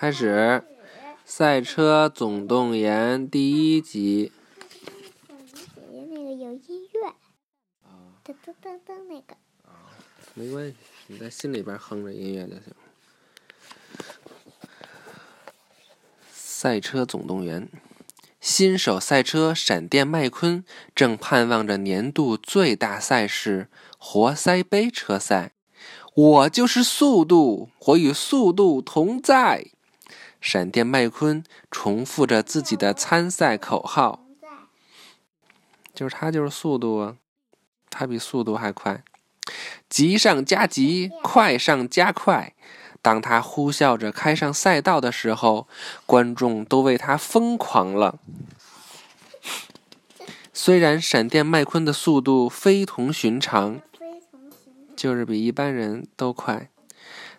开始，《赛车总动员》第一集。那个有音乐，噔噔噔噔那个。没关系，你在心里边哼着音乐就行。《赛车总动员》，新手赛车闪电麦昆正盼望着年度最大赛事活塞杯车赛。我就是速度，我与速度同在。闪电麦昆重复着自己的参赛口号，就是他就是速度啊，他比速度还快，急上加急，快上加快。当他呼啸着开上赛道的时候，观众都为他疯狂了。虽然闪电麦昆的速度非同寻常，就是比一般人都快。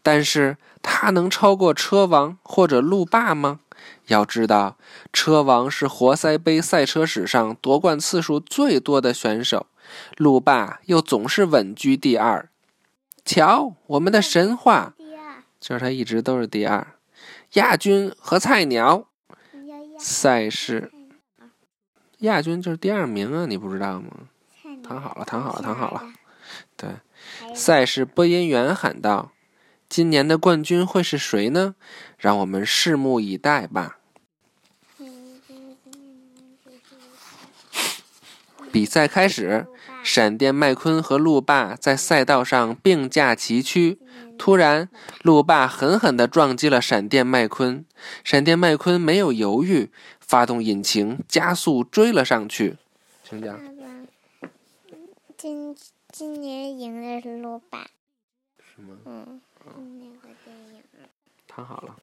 但是他能超过车王或者路霸吗？要知道，车王是活塞杯赛车史上夺冠次数最多的选手，路霸又总是稳居第二。瞧，我们的神话，就是他一直都是第二，亚军和菜鸟。赛事亚军就是第二名啊，你不知道吗？躺好了，躺好了，躺好了。对，赛事播音员喊道。今年的冠军会是谁呢？让我们拭目以待吧。比赛开始，闪电麦昆和路霸在赛道上并驾齐驱。突然，路霸狠狠地撞击了闪电麦昆，闪电麦昆没有犹豫，发动引擎加速追了上去。请讲。今今年赢的是路霸。是吗？嗯。那个电影。躺好了。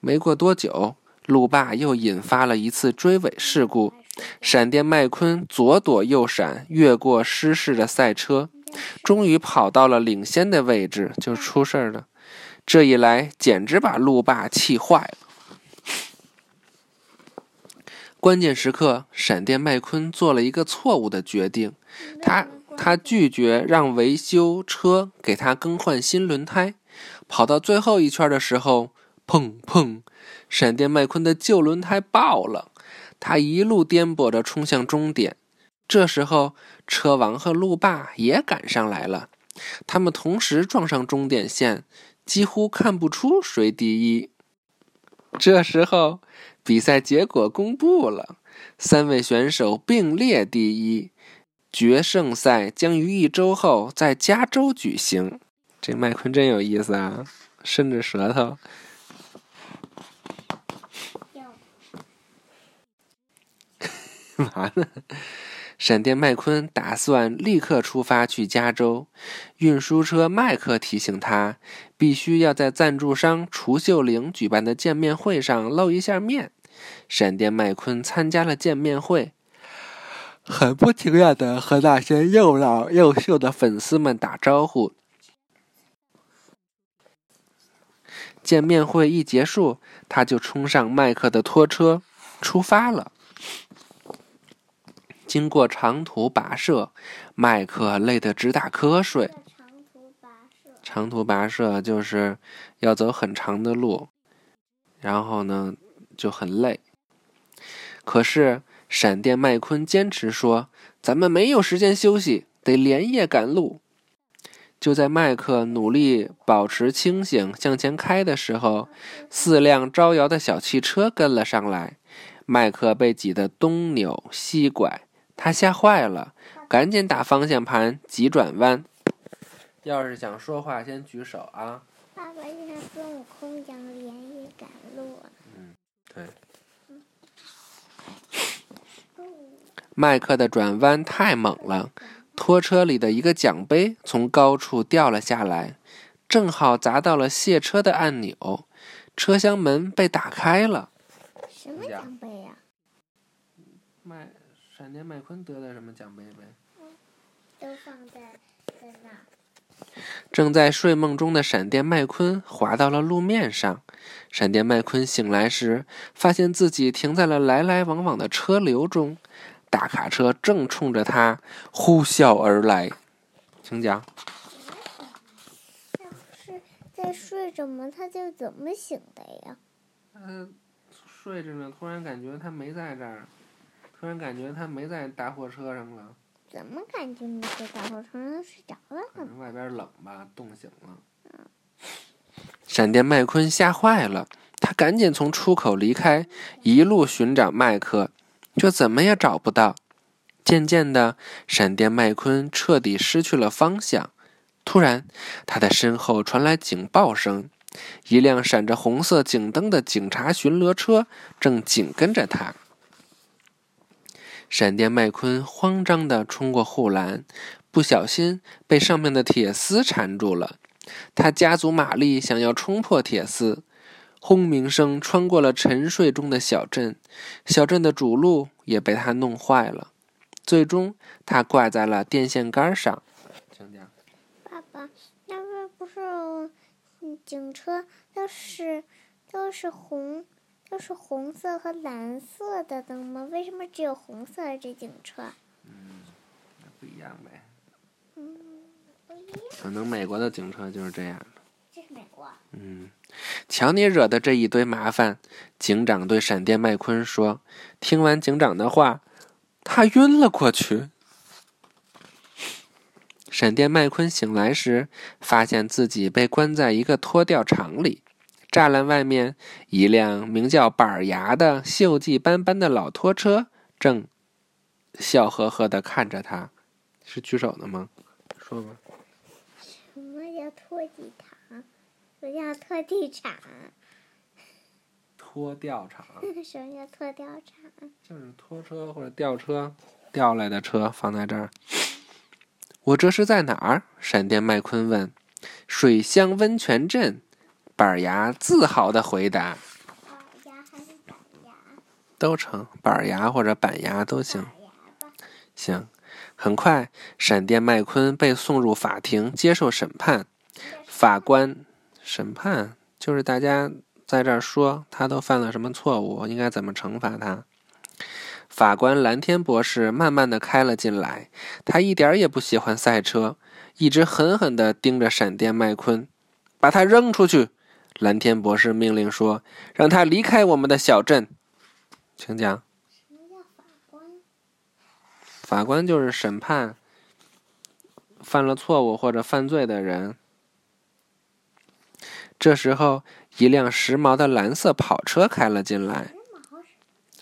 没过多久，路霸又引发了一次追尾事故。闪电麦昆左躲右闪，越过失事的赛车，终于跑到了领先的位置，就出事儿了。这一来，简直把路霸气坏了。关键时刻，闪电麦昆做了一个错误的决定，他。他拒绝让维修车给他更换新轮胎，跑到最后一圈的时候，砰砰，闪电麦昆的旧轮胎爆了，他一路颠簸着冲向终点。这时候，车王和路霸也赶上来了，他们同时撞上终点线，几乎看不出谁第一。这时候，比赛结果公布了，三位选手并列第一。决胜赛将于一周后在加州举行。这麦昆真有意思啊，伸着舌头。干嘛呢？闪电麦昆打算立刻出发去加州。运输车麦克提醒他，必须要在赞助商除秀玲举办的见面会上露一下面。闪电麦昆参加了见面会。很不情愿的和那些又老又秀的粉丝们打招呼。见面会一结束，他就冲上麦克的拖车出发了。经过长途跋涉，麦克累得直打瞌睡。长途跋涉，长途跋涉就是要走很长的路，然后呢就很累。可是。闪电麦昆坚持说：“咱们没有时间休息，得连夜赶路。”就在麦克努力保持清醒向前开的时候，四辆招摇的小汽车跟了上来。麦克被挤得东扭西拐，他吓坏了，赶紧打方向盘急转弯。要是想说话，先举手啊！爸爸就像孙悟空一样连夜赶路。嗯，对。麦克的转弯太猛了，拖车里的一个奖杯从高处掉了下来，正好砸到了卸车的按钮，车厢门被打开了。什么奖杯呀？麦闪电麦昆得的什么奖杯呗？都放在在那。正在睡梦中的闪电麦昆滑到了路面上。闪电麦昆醒来时，发现自己停在了来来往往的车流中。大卡车正冲着他呼啸而来，请讲。是在睡着吗？他就怎么醒的呀？他睡着呢，突然感觉他没在这儿，突然感觉他没在大货车上了。怎么感觉没在大货车上？睡着了？可能外边冷吧，冻醒了。闪电麦昆吓坏了，他赶紧从出口离开，一路寻找麦克，却怎么也找不到。渐渐的，闪电麦昆彻底失去了方向。突然，他的身后传来警报声，一辆闪着红色警灯的警察巡逻车正紧跟着他。闪电麦昆慌张地冲过护栏，不小心被上面的铁丝缠住了。他加足马力，想要冲破铁丝。轰鸣声穿过了沉睡中的小镇，小镇的主路也被他弄坏了。最终，他挂在了电线杆上。爸爸，那边不是警车，都是都是红。都是红色和蓝色的灯吗？为什么只有红色的这警车？嗯，那不一样呗。嗯，不一样。可能美国的警车就是这样瞧你惹的这一堆麻烦！警长对闪电麦昆说。听完警长的话，他晕了过去。闪电麦昆醒来时，发现自己被关在一个拖吊场里。栅栏外面，一辆名叫板牙的锈迹斑斑的老拖车正笑呵呵的看着他。是举手的吗？说吧。什么叫拖地场？什么叫拖地场？拖吊场。什么叫拖吊场？就是拖车或者吊车吊来的车放在这儿。我这是在哪儿？闪电麦昆问。水乡温泉镇。板牙自豪的回答：“板牙还是板牙？都成，板牙或者板牙都行。行，很快，闪电麦昆被送入法庭接受审判。法官审判就是大家在这儿说他都犯了什么错误，应该怎么惩罚他。法官蓝天博士慢慢的开了进来，他一点也不喜欢赛车，一直狠狠的盯着闪电麦昆，把他扔出去。蓝天博士命令说：“让他离开我们的小镇。”请讲。什么叫法官？法官就是审判犯了错误或者犯罪的人。这时候，一辆时髦的蓝色跑车开了进来。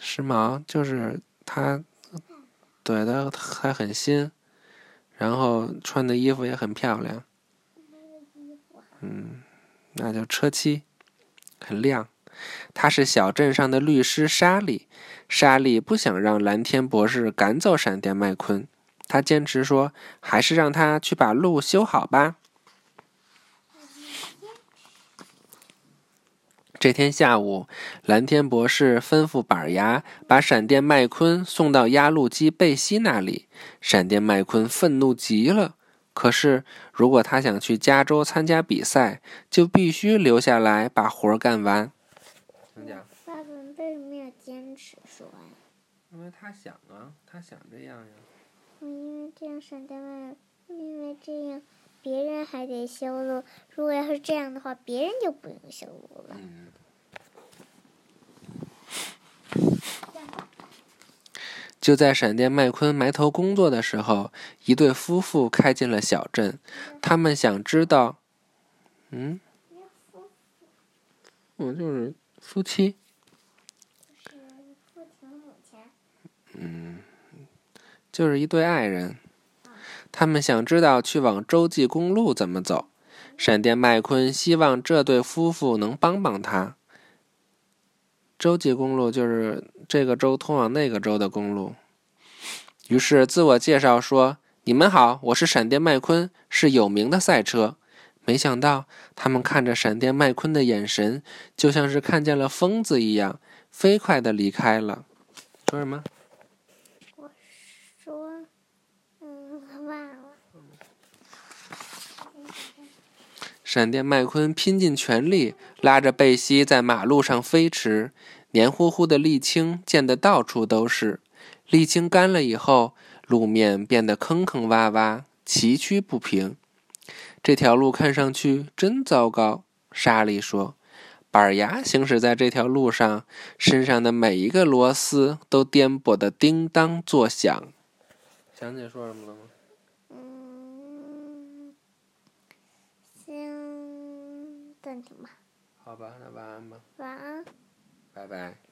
时髦就是他对的还很新，然后穿的衣服也很漂亮。嗯。那叫车漆，很亮。他是小镇上的律师莎莉。莎莉不想让蓝天博士赶走闪电麦昆，他坚持说，还是让他去把路修好吧。这天下午，蓝天博士吩咐板牙把闪电麦昆送到压路机贝西那里。闪电麦昆愤怒极了。可是，如果他想去加州参加比赛，就必须留下来把活干完。爸爸为什么要坚持说呀？因为他想啊，他想这样呀。因为这样闪电麦，因为这样别人还得修路。如果要是这样的话，别人就不用修路了。就在闪电麦昆埋头工作的时候，一对夫妇开进了小镇。他们想知道，嗯，我就是夫妻。嗯，就是一对爱人。他们想知道去往洲际公路怎么走。闪电麦昆希望这对夫妇能帮帮他。洲际公路就是。这个州通往那个州的公路。于是自我介绍说：“你们好，我是闪电麦昆，是有名的赛车。”没想到他们看着闪电麦昆的眼神，就像是看见了疯子一样，飞快的离开了。说什么？闪电麦昆拼尽全力拉着贝西在马路上飞驰，黏糊糊的沥青溅得到处都是，沥青干了以后，路面变得坑坑洼洼，崎岖不平。这条路看上去真糟糕，莎莉说，板牙行驶在这条路上，身上的每一个螺丝都颠簸的叮当作响。想起说什么了吗？暂停吧。好吧，那晚安吧。晚安。拜拜。